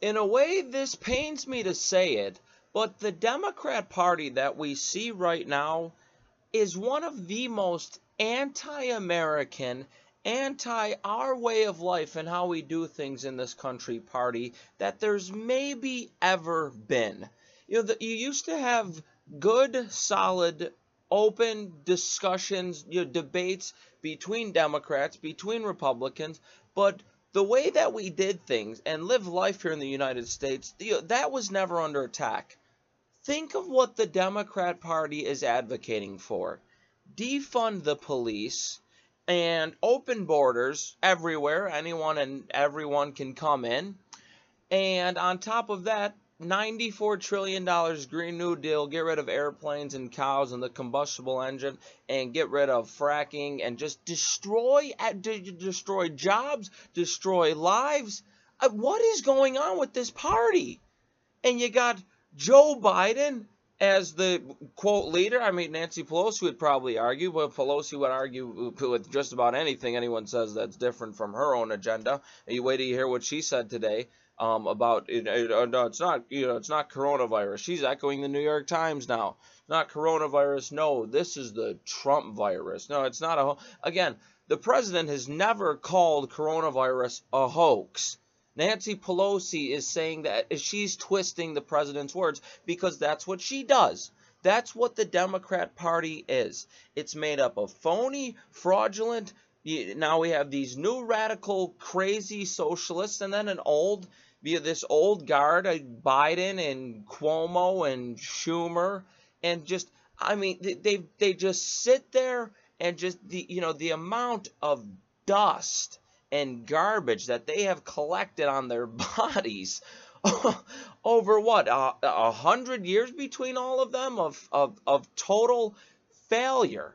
In a way, this pains me to say it, but the Democrat Party that we see right now is one of the most anti American, anti our way of life and how we do things in this country party that there's maybe ever been. You know, the, you used to have good, solid, open discussions, you know, debates between Democrats, between Republicans, but the way that we did things and live life here in the United States, that was never under attack. Think of what the Democrat Party is advocating for defund the police and open borders everywhere. Anyone and everyone can come in. And on top of that, $94 trillion Green New Deal, get rid of airplanes and cows and the combustible engine and get rid of fracking and just destroy destroy jobs, destroy lives. Uh, what is going on with this party? And you got Joe Biden as the quote leader. I mean, Nancy Pelosi would probably argue, but Pelosi would argue with just about anything anyone says that's different from her own agenda. You wait to hear what she said today um, about it, it, uh, no, it's not you know it's not coronavirus. She's echoing the New York Times now. Not coronavirus. No, this is the Trump virus. No, it's not a again. The president has never called coronavirus a hoax. Nancy Pelosi is saying that she's twisting the president's words because that's what she does. That's what the Democrat Party is. It's made up of phony, fraudulent. Now we have these new radical, crazy socialists, and then an old this old guard, uh, Biden and Cuomo and Schumer, and just I mean they they just sit there and just the you know the amount of dust and garbage that they have collected on their bodies over what a, a hundred years between all of them of, of of total failure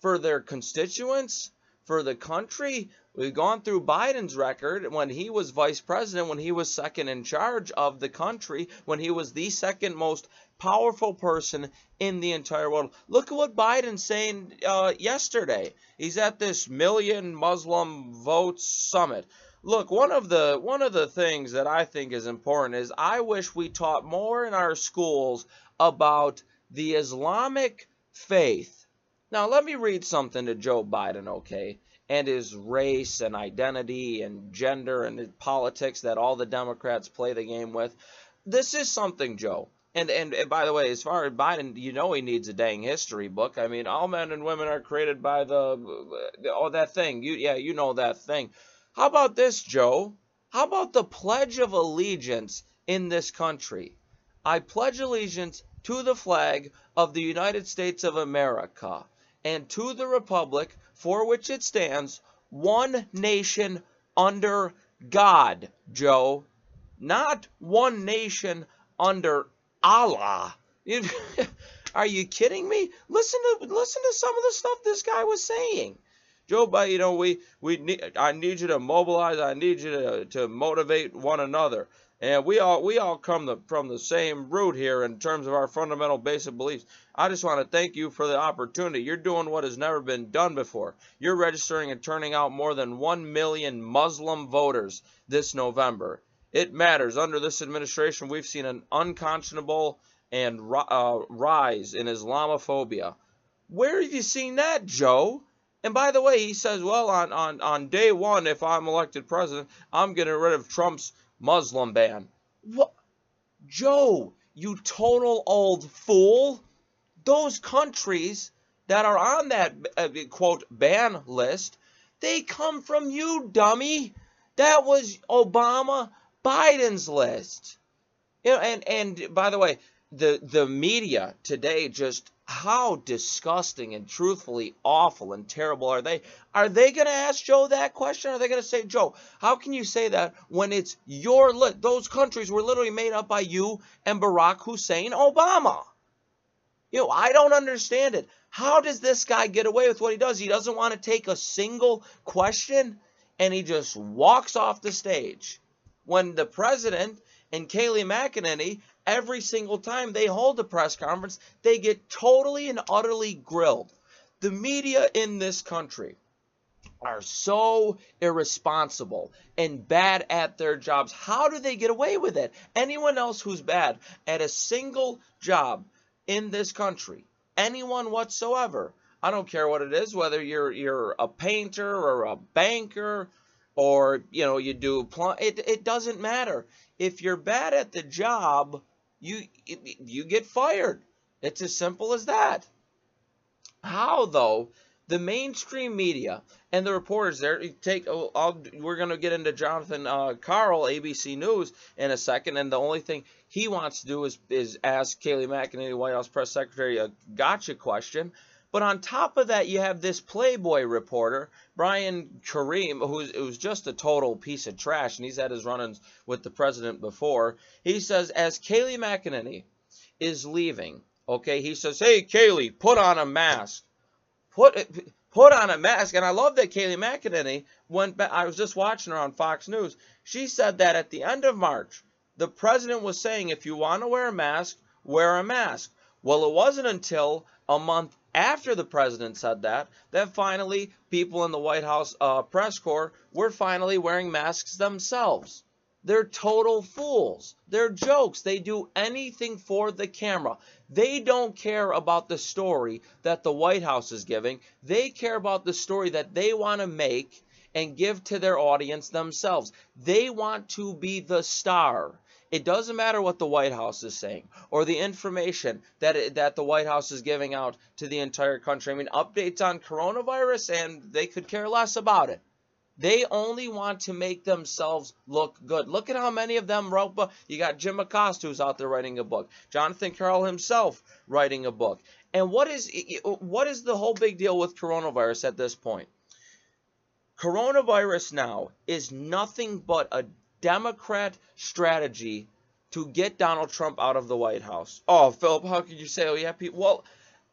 for their constituents for the country We've gone through Biden's record when he was vice president, when he was second in charge of the country, when he was the second most powerful person in the entire world. Look at what Biden's saying uh, yesterday. He's at this million Muslim votes summit. Look, one of the one of the things that I think is important is I wish we taught more in our schools about the Islamic faith. Now, let me read something to Joe Biden, okay? and his race and identity and gender and politics that all the Democrats play the game with. This is something, Joe. And, and, and by the way, as far as Biden, you know he needs a dang history book. I mean, all men and women are created by the oh that thing. You yeah, you know that thing. How about this, Joe? How about the Pledge of Allegiance in this country? I pledge allegiance to the flag of the United States of America and to the republic for which it stands, one nation under God, Joe. Not one nation under Allah. Are you kidding me? Listen to listen to some of the stuff this guy was saying. Joe Biden, you know, we we need, I need you to mobilize. I need you to, to motivate one another. And we all we all come the, from the same root here in terms of our fundamental basic beliefs. I just want to thank you for the opportunity. You're doing what has never been done before. You're registering and turning out more than 1 million Muslim voters this November. It matters. Under this administration, we've seen an unconscionable and uh, rise in Islamophobia. Where have you seen that, Joe? And by the way, he says, well, on, on, on day one, if I'm elected president, I'm getting rid of Trump's Muslim ban. What? Joe, you total old fool. Those countries that are on that uh, quote ban list, they come from you, dummy. That was Obama Biden's list. You know, and and by the way, the the media today just how disgusting and truthfully awful and terrible are they? Are they going to ask Joe that question? Are they going to say, Joe, how can you say that when it's your list? Those countries were literally made up by you and Barack Hussein Obama. You know, I don't understand it. How does this guy get away with what he does? He doesn't want to take a single question and he just walks off the stage. When the president and Kayleigh McEnany every single time they hold a press conference, they get totally and utterly grilled. The media in this country are so irresponsible and bad at their jobs. How do they get away with it? Anyone else who's bad at a single job in this country, anyone whatsoever, I don't care what it is, whether you're you're a painter or a banker or you know you do plum it it doesn't matter. If you're bad at the job, you you get fired. It's as simple as that. How though the mainstream media and the reporters there take oh, I'll, we're going to get into Jonathan uh, Karl ABC News in a second and the only thing he wants to do is is ask Kayleigh McEnany White House press secretary a gotcha question but on top of that, you have this Playboy reporter, Brian Karem, who's, who's just a total piece of trash, and he's had his run-ins with the president before. He says, as Kayleigh McEnany is leaving, okay, he says, hey, Kayleigh, put on a mask. Put put on a mask. And I love that Kayleigh McEnany went back. I was just watching her on Fox News. She said that at the end of March, the president was saying, if you want to wear a mask, wear a mask. Well, it wasn't until a month after the president said that, that finally people in the White House uh, press corps were finally wearing masks themselves. They're total fools. They're jokes. They do anything for the camera. They don't care about the story that the White House is giving. They care about the story that they want to make and give to their audience themselves. They want to be the star. It doesn't matter what the White House is saying or the information that it, that the White House is giving out to the entire country. I mean, updates on coronavirus, and they could care less about it. They only want to make themselves look good. Look at how many of them wrote book. You got Jim Acosta who's out there writing a book. Jonathan Karl himself writing a book. And what is what is the whole big deal with coronavirus at this point? Coronavirus now is nothing but a Democrat strategy to get Donald Trump out of the White House. Oh, Philip, how could you say, oh, yeah? Well,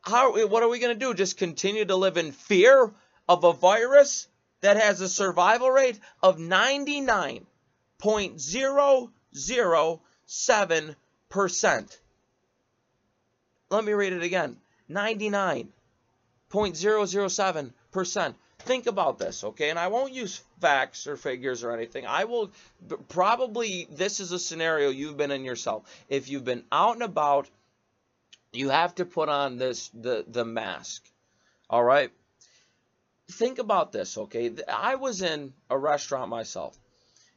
how, what are we going to do? Just continue to live in fear of a virus that has a survival rate of 99.007%? Let me read it again 99.007%. Think about this, okay? And I won't use facts or figures or anything. I will probably, this is a scenario you've been in yourself. If you've been out and about, you have to put on this, the, the mask, all right? Think about this, okay? I was in a restaurant myself.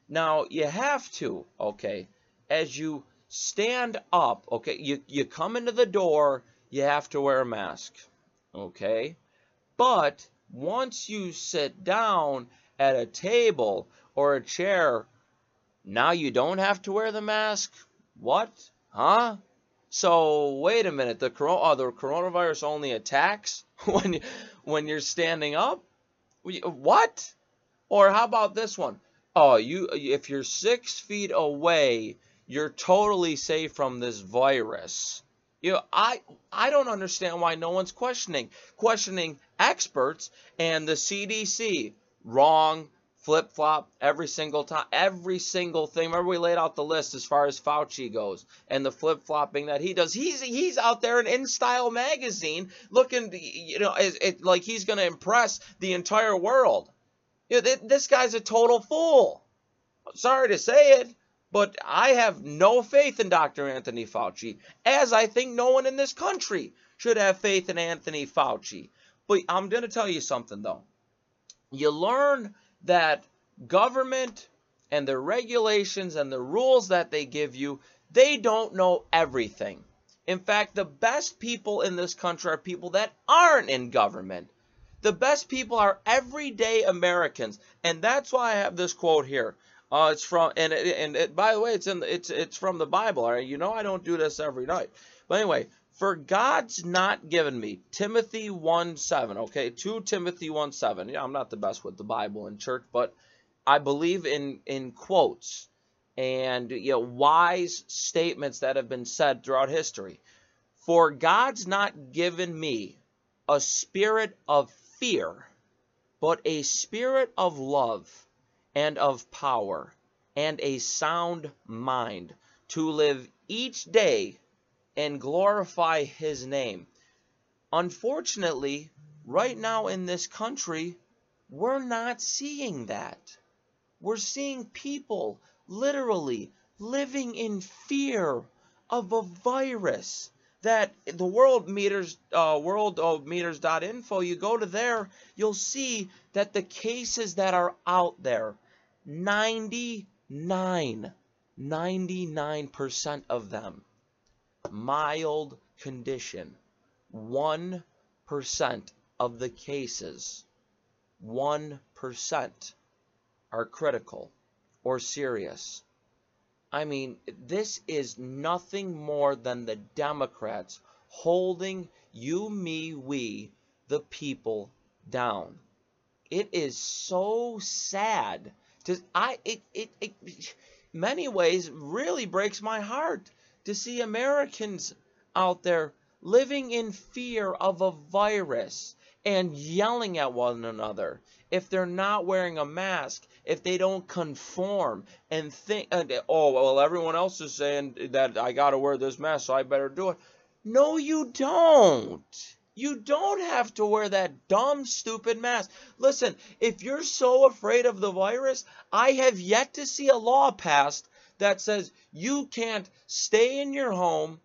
Now, you have to, okay, as you stand up, okay, you, you come into the door, you have to wear a mask, okay? But once you sit down at a table or a chair, now you don't have to wear the mask? What? Huh? So wait a minute. The corona, oh, the coronavirus only attacks when you, when you're standing up. What? Or how about this one? Oh, you if you're six feet away, you're totally safe from this virus. You know, I I don't understand why no one's questioning questioning experts and the CDC. Wrong, flip flop every single time, every single thing. Remember we laid out the list as far as Fauci goes and the flip flopping that he does. He's he's out there in InStyle magazine looking, you know, it, it, like he's going to impress the entire world. You know, this guy's a total fool. Sorry to say it. But I have no faith in Dr. Anthony Fauci, as I think no one in this country should have faith in Anthony Fauci. But I'm going to tell you something, though. You learn that government and the regulations and the rules that they give you, they don't know everything. In fact, the best people in this country are people that aren't in government. The best people are everyday Americans. And that's why I have this quote here. Uh, it's from and it, and it, by the way, it's in it's it's from the Bible. All right, you know I don't do this every night, but anyway, for God's not given me Timothy one seven. Okay, two Timothy one seven. Yeah, I'm not the best with the Bible in church, but I believe in in quotes and you know wise statements that have been said throughout history. For God's not given me a spirit of fear, but a spirit of love and of power and a sound mind to live each day and glorify his name. Unfortunately, right now in this country, we're not seeing that. We're seeing people literally living in fear of a virus that the world meters uh, worldometers.info you go to there you'll see that the cases that are out there 99 99% of them mild condition 1% of the cases 1% are critical or serious I mean, this is nothing more than the Democrats holding you, me, we, the people down. It is so sad. To, I it, it, it many ways really breaks my heart to see Americans out there living in fear of a virus and yelling at one another if they're not wearing a mask, if they don't conform and think, oh, well, everyone else is saying that I got to wear this mask, so I better do it. No, you don't. You don't have to wear that dumb, stupid mask. Listen, if you're so afraid of the virus, I have yet to see a law passed that says you can't stay in your home,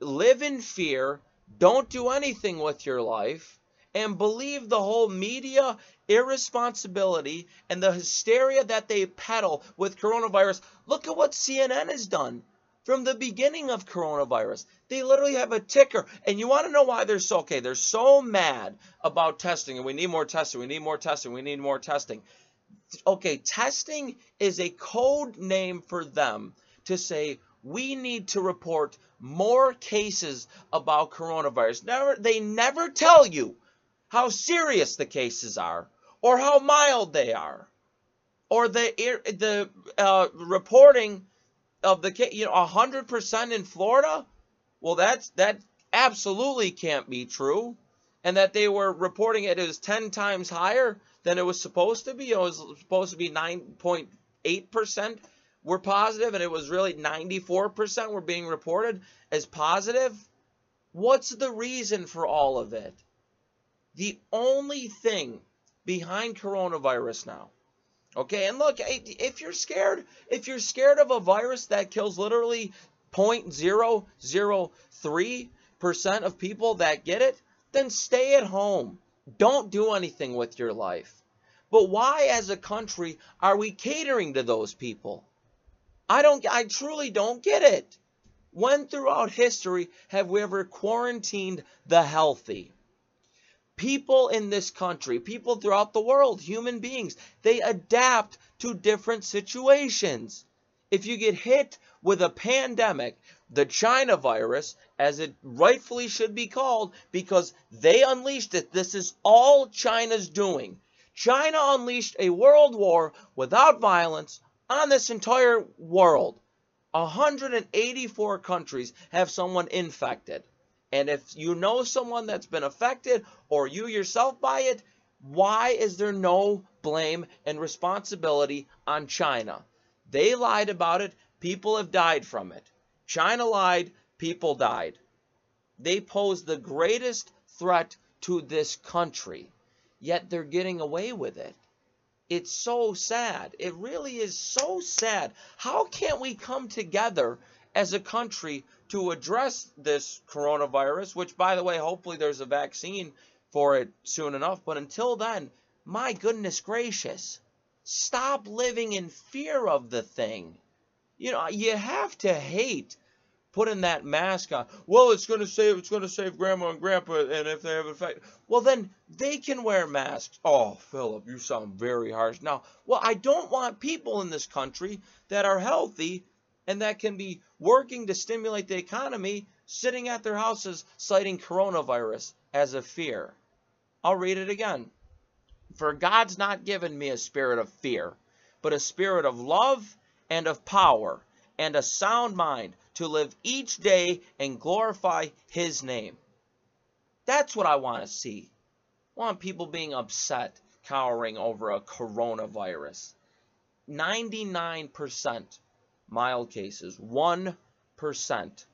live in fear, don't do anything with your life, and believe the whole media irresponsibility and the hysteria that they peddle with coronavirus. Look at what CNN has done from the beginning of coronavirus. They literally have a ticker. And you want to know why they're so okay? They're so mad about testing and we need more testing, we need more testing, we need more testing. Okay, testing is a code name for them to say we need to report more cases about coronavirus. Never they never tell you how serious the cases are or how mild they are, or the the uh, reporting of the case, you know hundred percent in Florida. Well, that's that absolutely can't be true, and that they were reporting it as ten times higher than it was supposed to be. It was supposed to be nine point eight percent were positive, and it was really ninety four percent were being reported as positive. What's the reason for all of it? The only thing behind coronavirus now. Okay, and look, if you're scared, if you're scared of a virus that kills literally 0.003% of people that get it, then stay at home. Don't do anything with your life. But why as a country are we catering to those people? I don't I truly don't get it. When throughout history have we ever quarantined the healthy? People in this country, people throughout the world, human beings, they adapt to different situations. If you get hit with a pandemic, the China virus, as it rightfully should be called, because they unleashed it, this is all China's doing. China unleashed a world war without violence on this entire world. 184 countries have someone infected. And if you know someone that's been affected or you yourself by it, why is there no blame and responsibility on China? They lied about it, people have died from it. China lied, people died. They pose the greatest threat to this country, yet they're getting away with it. It's so sad. It really is so sad. How can't we come together as a country to address this coronavirus, which, by the way, hopefully there's a vaccine for it soon enough. But until then, my goodness gracious, stop living in fear of the thing. You know, you have to hate putting that mask on. Well, it's going to save it's going to save grandma and grandpa and if they have infected. Well, then they can wear masks. Oh, Philip, you sound very harsh. Now, well, I don't want people in this country that are healthy and that can be working to stimulate the economy sitting at their houses citing coronavirus as a fear. I'll read it again. For God's not given me a spirit of fear, but a spirit of love and of power and a sound mind to live each day and glorify his name. That's what I want to see. I want people being upset, cowering over a coronavirus. 99% mild cases, 1%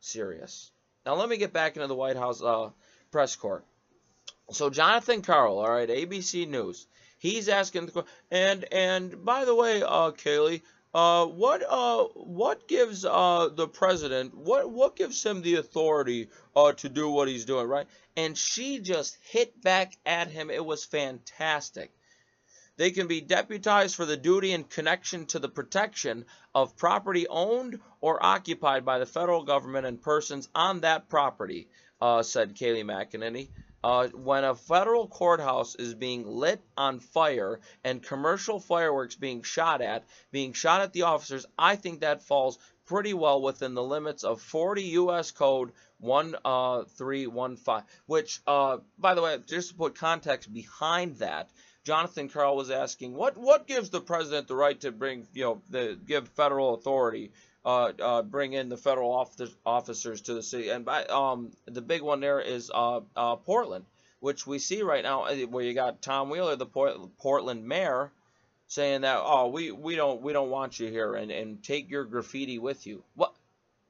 serious. Now, let me get back into the White House uh, press corps. So, Jonathan Karl, all right, ABC News, He's asking the and and by the way, uh, Kayleigh, uh, what uh, what gives uh the president what what gives him the authority uh to do what he's doing, right? And she just hit back at him. It was fantastic. They can be deputized for the duty in connection to the protection of property owned or occupied by the federal government and persons on that property, uh, said Kayleigh McEnany. Uh, when a federal courthouse is being lit on fire and commercial fireworks being shot at, being shot at the officers, I think that falls pretty well within the limits of 40 U.S. Code 1315, uh, which, uh, by the way, just to put context behind that, Jonathan Karl was asking, what what gives the president the right to bring, you know, the give federal authority, uh, uh, bring in the federal office, officers to the city? And by, um, the big one there is uh, uh, Portland, which we see right now, uh, where you got Tom Wheeler, the Portland mayor, saying that, oh, we, we don't we don't want you here, and and take your graffiti with you. What?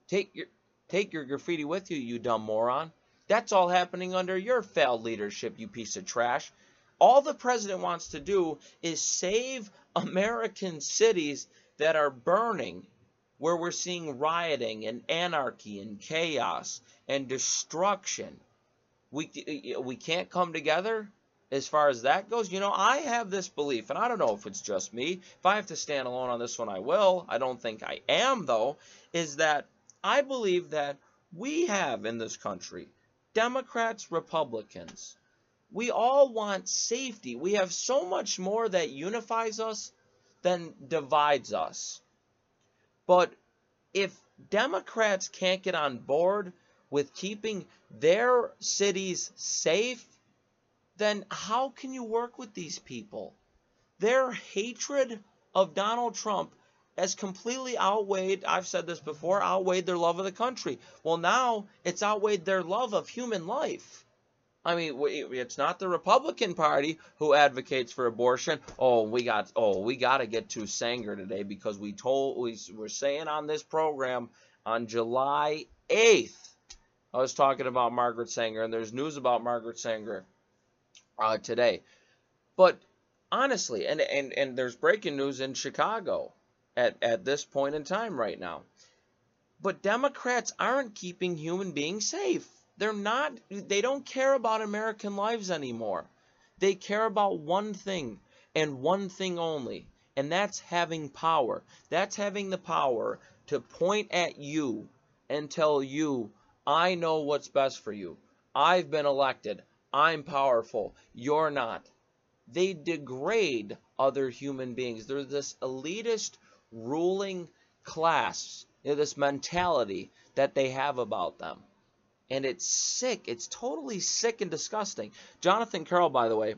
Take your take your graffiti with you, you dumb moron. That's all happening under your failed leadership, you piece of trash. All the president wants to do is save American cities that are burning, where we're seeing rioting and anarchy and chaos and destruction. We, we can't come together as far as that goes. You know, I have this belief, and I don't know if it's just me. If I have to stand alone on this one, I will. I don't think I am, though, is that I believe that we have in this country Democrats, Republicans, we all want safety. We have so much more that unifies us than divides us. But if Democrats can't get on board with keeping their cities safe, then how can you work with these people? Their hatred of Donald Trump has completely outweighed, I've said this before, outweighed their love of the country. Well, now it's outweighed their love of human life. I mean, it's not the Republican Party who advocates for abortion. Oh, we got oh, we got to get to Sanger today because we told we were saying on this program on July 8th. I was talking about Margaret Sanger, and there's news about Margaret Sanger uh, today. But honestly, and, and and there's breaking news in Chicago at at this point in time right now. But Democrats aren't keeping human beings safe. They're not, they don't care about American lives anymore. They care about one thing and one thing only, and that's having power. That's having the power to point at you and tell you, I know what's best for you. I've been elected. I'm powerful. You're not. They degrade other human beings. They're this elitist ruling class, this mentality that they have about them and it's sick. It's totally sick and disgusting. Jonathan Karl, by the way,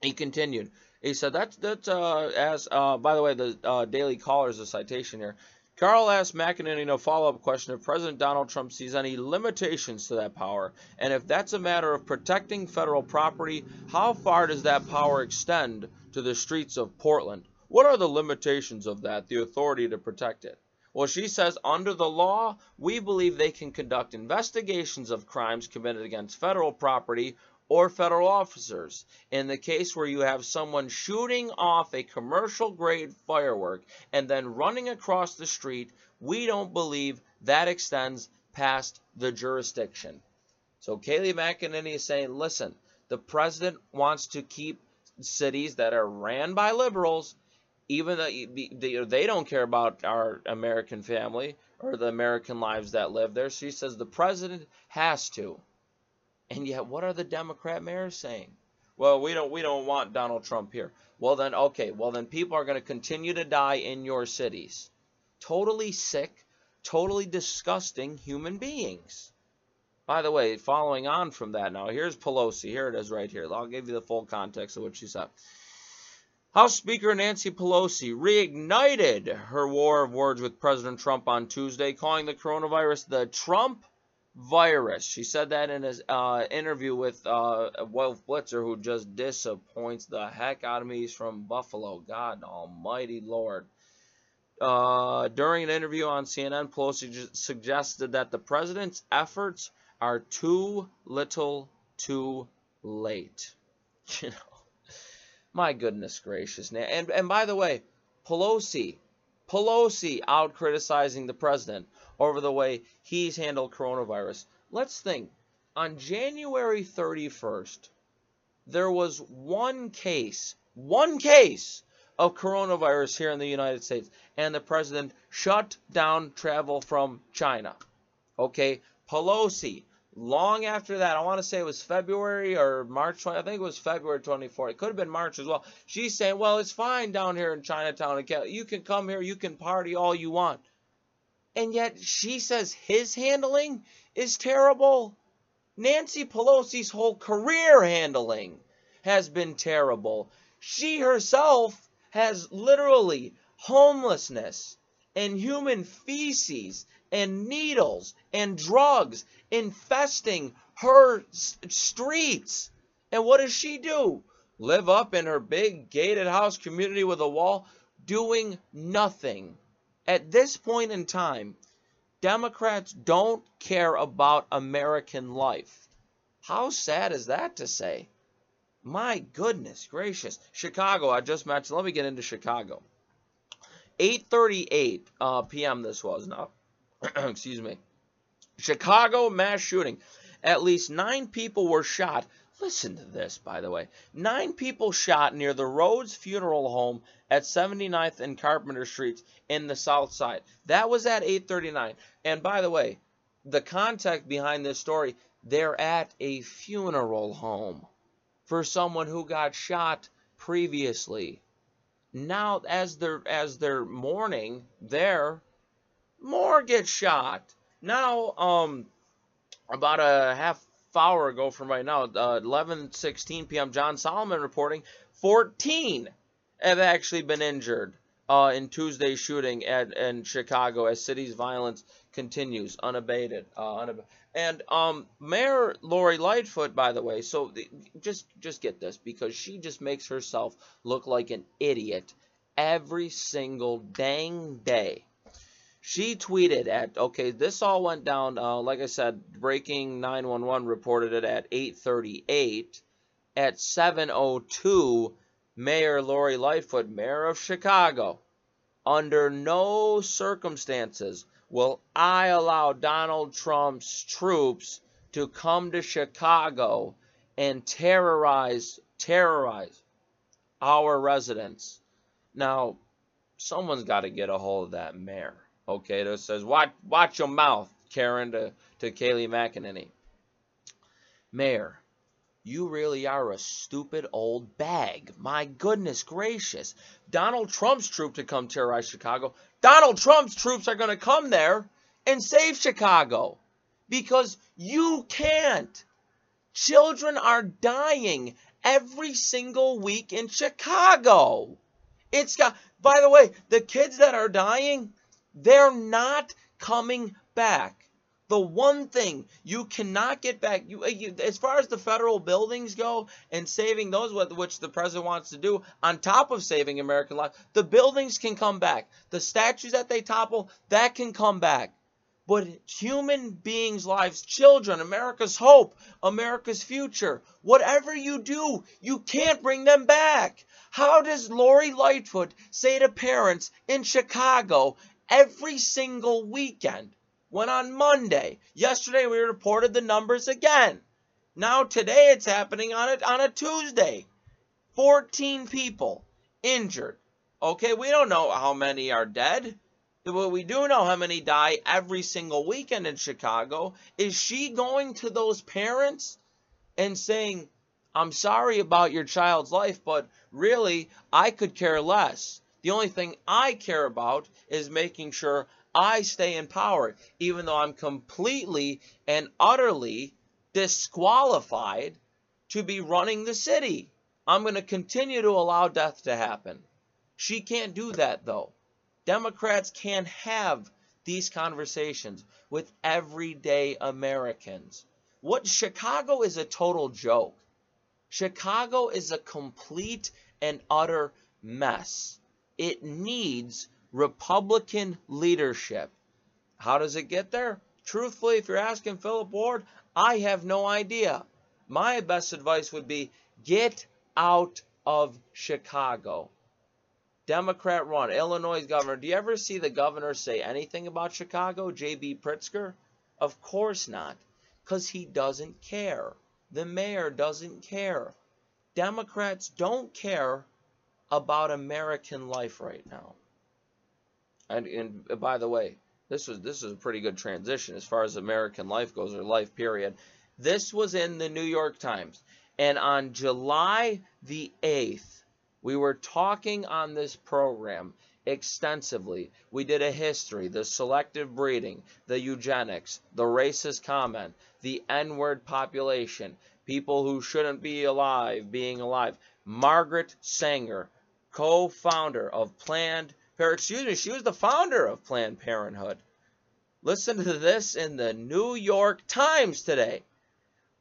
he continued. He said that's that uh, as uh, by the way the uh, Daily Caller is a citation here. Karl asked McEnany a follow-up question if President Donald Trump sees any limitations to that power, and if that's a matter of protecting federal property, how far does that power extend to the streets of Portland? What are the limitations of that, the authority to protect it? Well, she says under the law, we believe they can conduct investigations of crimes committed against federal property or federal officers. In the case where you have someone shooting off a commercial grade firework and then running across the street, we don't believe that extends past the jurisdiction. So Kayleigh McEnany is saying, listen, the president wants to keep cities that are ran by liberals even though they don't care about our American family or the American lives that live there. She says the president has to. And yet, what are the Democrat mayors saying? Well, we don't we don't want Donald Trump here. Well then, okay. Well then, people are going to continue to die in your cities. Totally sick, totally disgusting human beings. By the way, following on from that, now here's Pelosi. Here it is right here. I'll give you the full context of what she said. House Speaker Nancy Pelosi reignited her war of words with President Trump on Tuesday, calling the coronavirus the Trump virus. She said that in an uh, interview with uh, Wolf Blitzer, who just disappoints the heck out of me. He's from Buffalo. God almighty Lord. Uh, during an interview on CNN, Pelosi suggested that the president's efforts are too little too late. You know. My goodness gracious. And, and by the way, Pelosi, Pelosi out criticizing the president over the way he's handled coronavirus. Let's think. On January 31st, there was one case, one case of coronavirus here in the United States, and the president shut down travel from China. Okay, Pelosi, long after that, I want to say it was February or March 20, I think it was February 24. It could have been March as well. She's saying, well, it's fine down here in Chinatown. You can come here, you can party all you want. And yet she says his handling is terrible. Nancy Pelosi's whole career handling has been terrible. She herself has literally homelessness and human feces and needles and drugs infesting her streets. And what does she do? Live up in her big gated house community with a wall, doing nothing. At this point in time, Democrats don't care about American life. How sad is that to say? My goodness gracious. Chicago, I just mentioned. Let me get into Chicago. 8:38 uh, p.m. This was now. Excuse me. Chicago mass shooting. At least nine people were shot. Listen to this, by the way. Nine people shot near the Rhodes Funeral Home at 79th and Carpenter Streets in the South Side. That was at 8:39. And by the way, the context behind this story, they're at a funeral home for someone who got shot previously. Now, as they're as they're mourning, there more get shot. Now, um, about a half hour ago from right now, uh, 11:16 p.m. John Solomon reporting 14 have actually been injured uh, in Tuesday's shooting at in Chicago as city's violence continues unabated. Uh, unabated. And um, Mayor Lori Lightfoot, by the way, so the, just just get this because she just makes herself look like an idiot every single dang day. She tweeted at okay, this all went down. Uh, like I said, breaking 911 reported it at 8:38. At 7:02, Mayor Lori Lightfoot, mayor of Chicago, under no circumstances will I allow Donald Trump's troops to come to Chicago and terrorize terrorize our residents. Now, someone's got to get a hold of that mayor. Okay, that says watch watch your mouth, Karen to to Kayleigh McEnany. Mayor, you really are a stupid old bag. My goodness gracious. Donald Trump's troop to come terrorize Chicago. Donald Trump's troops are going to come there and save Chicago because you can't. Children are dying every single week in Chicago. It's got, by the way, the kids that are dying, they're not coming back. The one thing you cannot get back you, uh, you, as far as the federal buildings go and saving those which the president wants to do on top of saving american life the buildings can come back. The statues that they topple that can come back. But human beings lives children america's hope america's future whatever you do you can't bring them back. How does lori lightfoot say to parents in chicago every single weekend when on Monday, yesterday we reported the numbers again. Now today it's happening on a, on a Tuesday. 14 people injured. Okay, we don't know how many are dead. But we do know how many die every single weekend in Chicago. Is she going to those parents and saying, I'm sorry about your child's life, but really, I could care less. The only thing I care about is making sure I stay in power, even though I'm completely and utterly disqualified to be running the city. I'm going to continue to allow death to happen. She can't do that, though. Democrats can't have these conversations with everyday Americans. What Chicago is a total joke. Chicago is a complete and utter mess. It needs Republican leadership. How does it get there? Truthfully, if you're asking Philip Ward, I have no idea. My best advice would be get out of Chicago. Democrat run, Illinois governor. Do you ever see the governor say anything about Chicago, J.B. Pritzker? Of course not, because he doesn't care. The mayor doesn't care. Democrats don't care about American life right now. And, and by the way, this was this is a pretty good transition as far as American life goes or life period. This was in the New York Times. And on July the 8th, we were talking on this program extensively. We did a history, the selective breeding, the eugenics, the racist comment, the N word population, people who shouldn't be alive being alive. Margaret Sanger, co founder of Planned excuse me, she was the founder of Planned Parenthood. Listen to this in the New York Times today.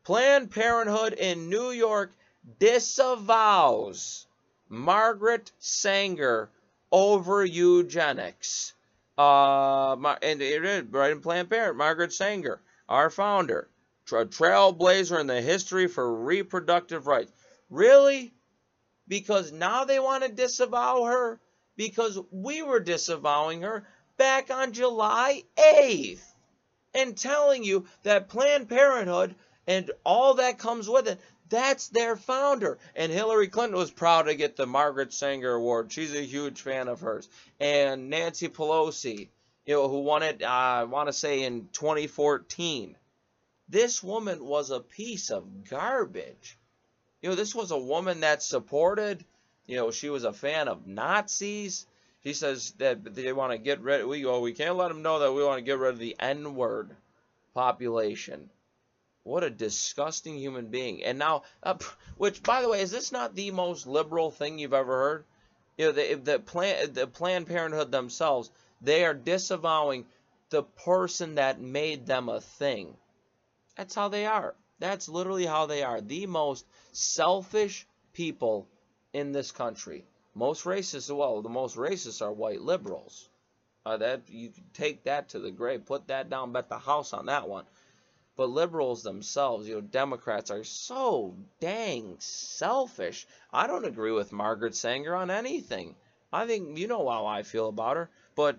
Planned Parenthood in New York disavows Margaret Sanger over eugenics. Uh, and it right in Planned Parenthood, Margaret Sanger, our founder, a trailblazer in the history for reproductive rights. Really? Because now they want to disavow her? because we were disavowing her back on July 8th and telling you that Planned Parenthood and all that comes with it, that's their founder. And Hillary Clinton was proud to get the Margaret Sanger Award. She's a huge fan of hers. And Nancy Pelosi, you know, who won it, uh, I want to say in 2014. This woman was a piece of garbage. You know, this was a woman that supported you know, she was a fan of Nazis. She says that they want to get rid. We go. We can't let them know that we want to get rid of the N-word population. What a disgusting human being. And now, uh, which by the way, is this not the most liberal thing you've ever heard? You know, the the plan the Planned Parenthood themselves, they are disavowing the person that made them a thing. That's how they are. That's literally how they are. The most selfish people in this country. Most racists, well, the most racists are white liberals. Uh, that you can take that to the grave, put that down, bet the house on that one. But liberals themselves, you know, Democrats are so dang selfish. I don't agree with Margaret Sanger on anything. I think you know how I feel about her, but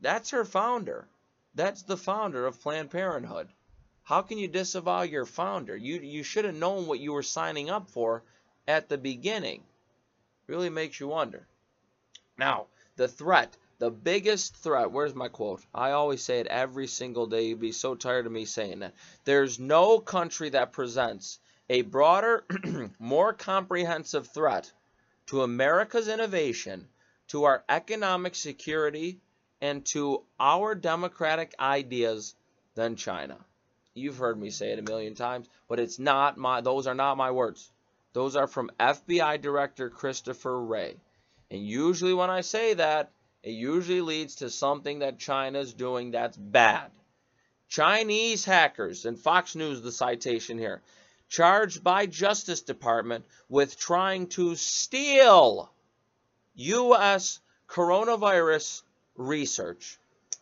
that's her founder. That's the founder of Planned Parenthood. How can you disavow your founder? You you should have known what you were signing up for at the beginning. Really makes you wonder. Now, the threat, the biggest threat, where's my quote? I always say it every single day. You'd be so tired of me saying that. There's no country that presents a broader, more comprehensive threat to America's innovation, to our economic security, and to our democratic ideas than China. You've heard me say it a million times, but it's not my those are not my words. Those are from FBI Director Christopher Wray. And usually when I say that, it usually leads to something that China's doing that's bad. Chinese hackers, and Fox News the citation here, charged by Justice Department with trying to steal U.S. coronavirus research.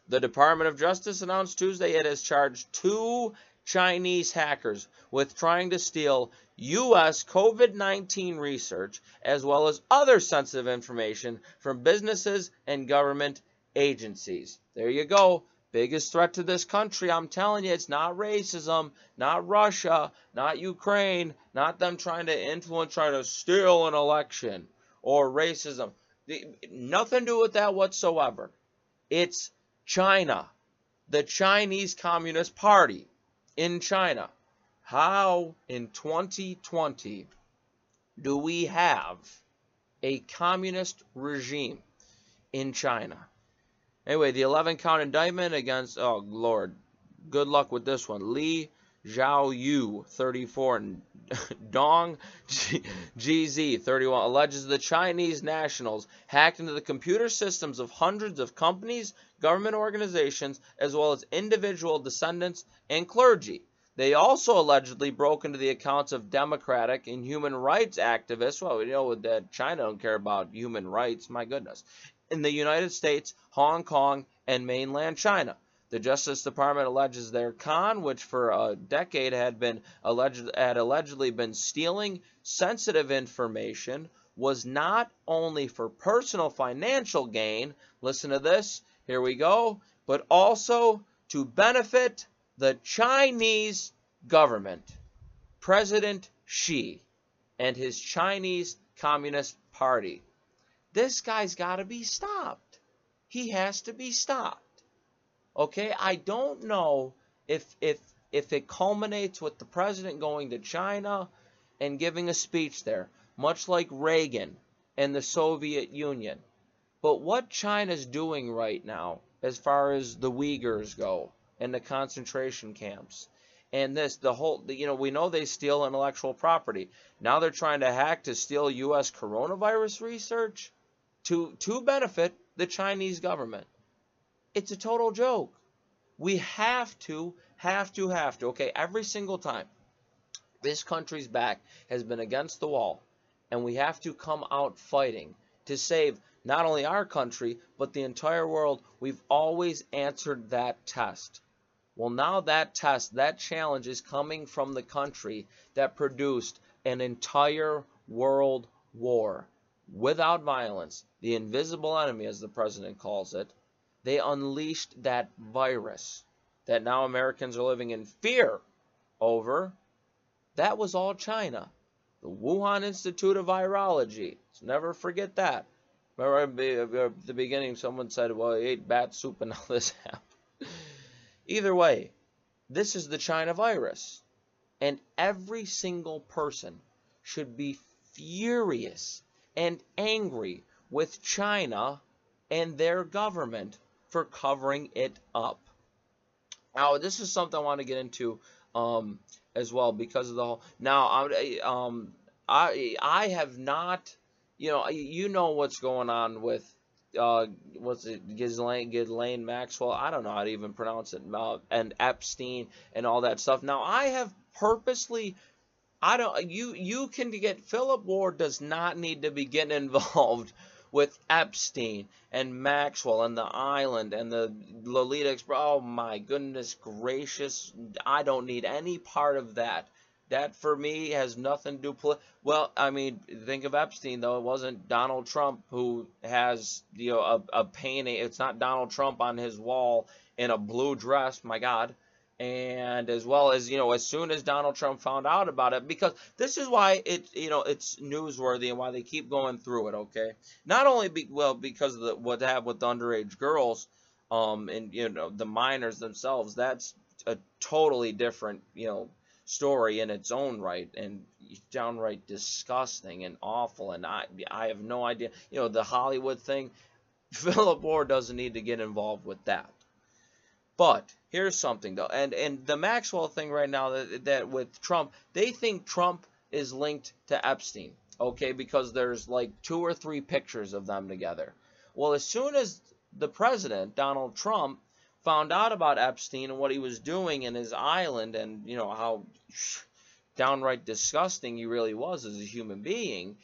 The Department of Justice announced Tuesday it has charged two Chinese hackers with trying to steal U.S. COVID 19 research as well as other sensitive information from businesses and government agencies. There you go. Biggest threat to this country, I'm telling you, it's not racism, not Russia, not Ukraine, not them trying to influence, trying to steal an election or racism. Nothing to do with that whatsoever. It's China, the Chinese Communist Party in China. How in 2020 do we have a communist regime in China? Anyway, the 11 count indictment against, oh Lord, good luck with this one. Li Zhao Xiaoyu, 34, and Dong Jiazhi, 31, alleges the Chinese nationals hacked into the computer systems of hundreds of companies, government organizations, as well as individual descendants and clergy. They also allegedly broke into the accounts of democratic and human rights activists. Well, we know that China don't care about human rights, my goodness. In the United States, Hong Kong, and mainland China. The Justice Department alleges their con, which for a decade had been alleged had allegedly been stealing sensitive information was not only for personal financial gain, listen to this, here we go, but also to benefit the Chinese government, President Xi, and his Chinese Communist Party. This guy's got to be stopped. He has to be stopped. Okay, I don't know if if if it culminates with the president going to China and giving a speech there, much like Reagan and the Soviet Union. But what China's doing right now, as far as the Uyghurs go and the concentration camps, and this, the whole, you know, we know they steal intellectual property. Now they're trying to hack to steal U.S. coronavirus research to to benefit the Chinese government. It's a total joke. We have to, have to, have to. Okay, every single time this country's back has been against the wall, and we have to come out fighting to save not only our country, but the entire world. We've always answered that test. Well, now that test, that challenge is coming from the country that produced an entire world war without violence, the invisible enemy, as the president calls it, they unleashed that virus that now Americans are living in fear over. That was all China. The Wuhan Institute of Virology. Let's never forget that. Remember at the uh, beginning, someone said, well, he ate bat soup and all this happened. Either way, this is the China virus. And every single person should be furious and angry with China and their government for covering it up. Now, this is something I want to get into um, as well because of the whole. Now, I, um, I I have not, you know, you know what's going on with uh, what's it, Ghislaine, Ghislaine Maxwell? I don't know how to even pronounce it, uh, and Epstein and all that stuff. Now, I have purposely I don't you you can get Philip Ward does not need to be getting involved with Epstein and Maxwell and the island and the Lolita Express. Oh my goodness gracious. I don't need any part of that. That for me has nothing to do. well, I mean, think of Epstein though. It wasn't Donald Trump who has you know a, a painting. It's not Donald Trump on his wall in a blue dress. My God and as well as you know as soon as Donald Trump found out about it because this is why it you know it's newsworthy and why they keep going through it okay? Not only be, well because of the, what have with the underage girls um and you know the minors themselves that's a totally different you know story in its own right and downright disgusting and awful and I I have no idea. You know the Hollywood thing Philip Ward doesn't need to get involved with that but here's something though, and and the Maxwell thing right now that, that with Trump, they think Trump is linked to Epstein, okay, because there's like two or three pictures of them together. Well, as soon as the president Donald Trump found out about Epstein and what he was doing in his island, and you know how downright disgusting he really was as a human being,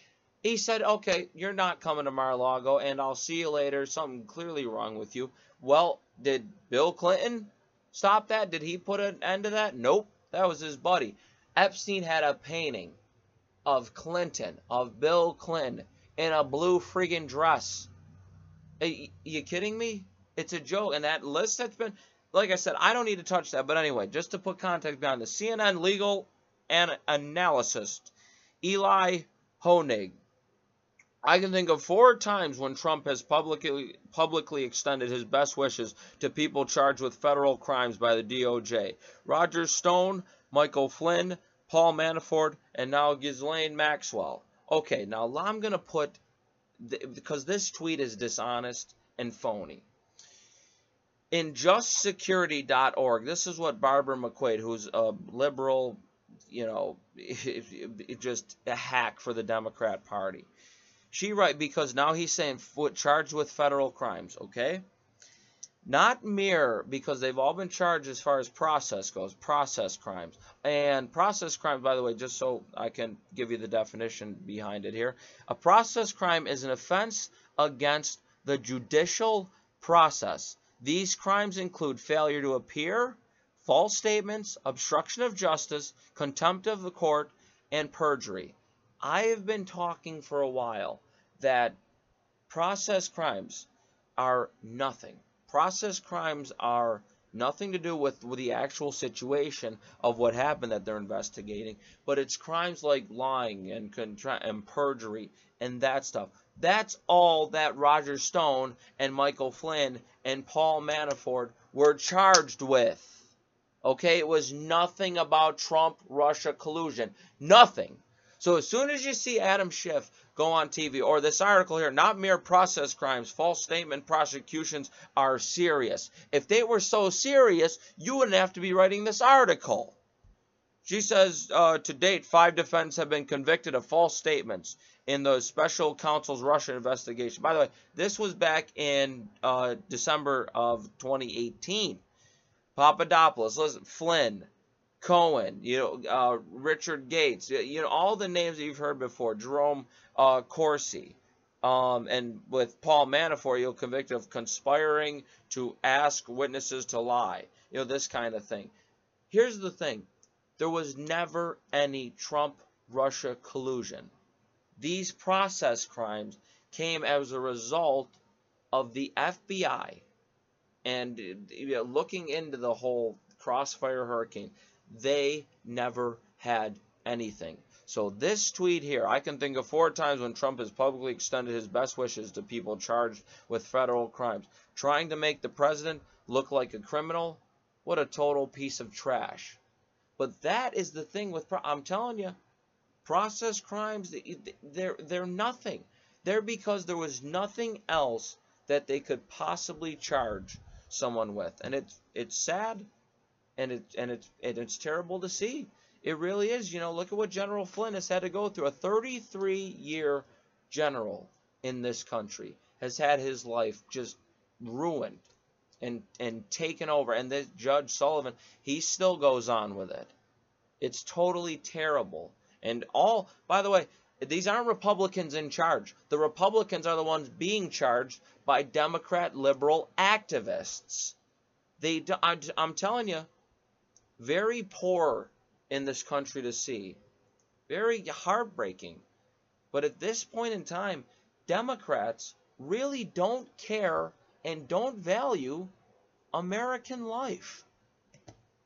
he said, "Okay, you're not coming to Mar-a-Lago, and I'll see you later. Something clearly wrong with you." Well, did Bill Clinton stop that? Did he put an end to that? Nope. That was his buddy. Epstein had a painting of Clinton, of Bill Clinton, in a blue friggin' dress. Are you kidding me? It's a joke. And that list that's been, like I said, I don't need to touch that. But anyway, just to put context behind the CNN legal and analyst, Eli Honig, I can think of four times when Trump has publicly publicly extended his best wishes to people charged with federal crimes by the DOJ. Roger Stone, Michael Flynn, Paul Manafort, and now Ghislaine Maxwell. Okay, now I'm going to put, because this tweet is dishonest and phony. In justsecurity.org, this is what Barbara McQuade, who's a liberal, you know, just a hack for the Democrat Party she right because now he's saying foot charged with federal crimes, okay? Not mere because they've all been charged as far as process goes, process crimes. And process crimes, by the way, just so I can give you the definition behind it here. A process crime is an offense against the judicial process. These crimes include failure to appear, false statements, obstruction of justice, contempt of the court, and perjury. I have been talking for a while that process crimes are nothing. Process crimes are nothing to do with, with the actual situation of what happened that they're investigating, but it's crimes like lying and, and perjury and that stuff. That's all that Roger Stone and Michael Flynn and Paul Manafort were charged with. Okay, it was nothing about Trump Russia collusion. Nothing. So as soon as you see Adam Schiff go on TV or this article here, not mere process crimes, false statement prosecutions are serious. If they were so serious, you wouldn't have to be writing this article. She says uh, to date, five defendants have been convicted of false statements in the special counsel's Russia investigation. By the way, this was back in uh, December of 2018. Papadopoulos, listen, Flynn, Cohen, you know, uh, Richard Gates, you know, all the names that you've heard before, Jerome uh, Corsi, um, and with Paul Manafort, you'll convicted of conspiring to ask witnesses to lie, you know, this kind of thing. Here's the thing there was never any Trump Russia collusion. These process crimes came as a result of the FBI and you know, looking into the whole crossfire hurricane they never had anything. So this tweet here, I can think of four times when Trump has publicly extended his best wishes to people charged with federal crimes. Trying to make the president look like a criminal? What a total piece of trash. But that is the thing with, I'm telling you, process crimes, they're, they're nothing. They're because there was nothing else that they could possibly charge someone with. And it's, it's sad and it and it's and it's terrible to see. It really is. You know, look at what General Flynn has had to go through. A 33 year general in this country has had his life just ruined and and taken over. And this Judge Sullivan, he still goes on with it. It's totally terrible. And all, by the way, these aren't Republicans in charge. The Republicans are the ones being charged by Democrat liberal activists. They, I'm telling you, very poor in this country to see. Very heartbreaking. But at this point in time, Democrats really don't care and don't value American life.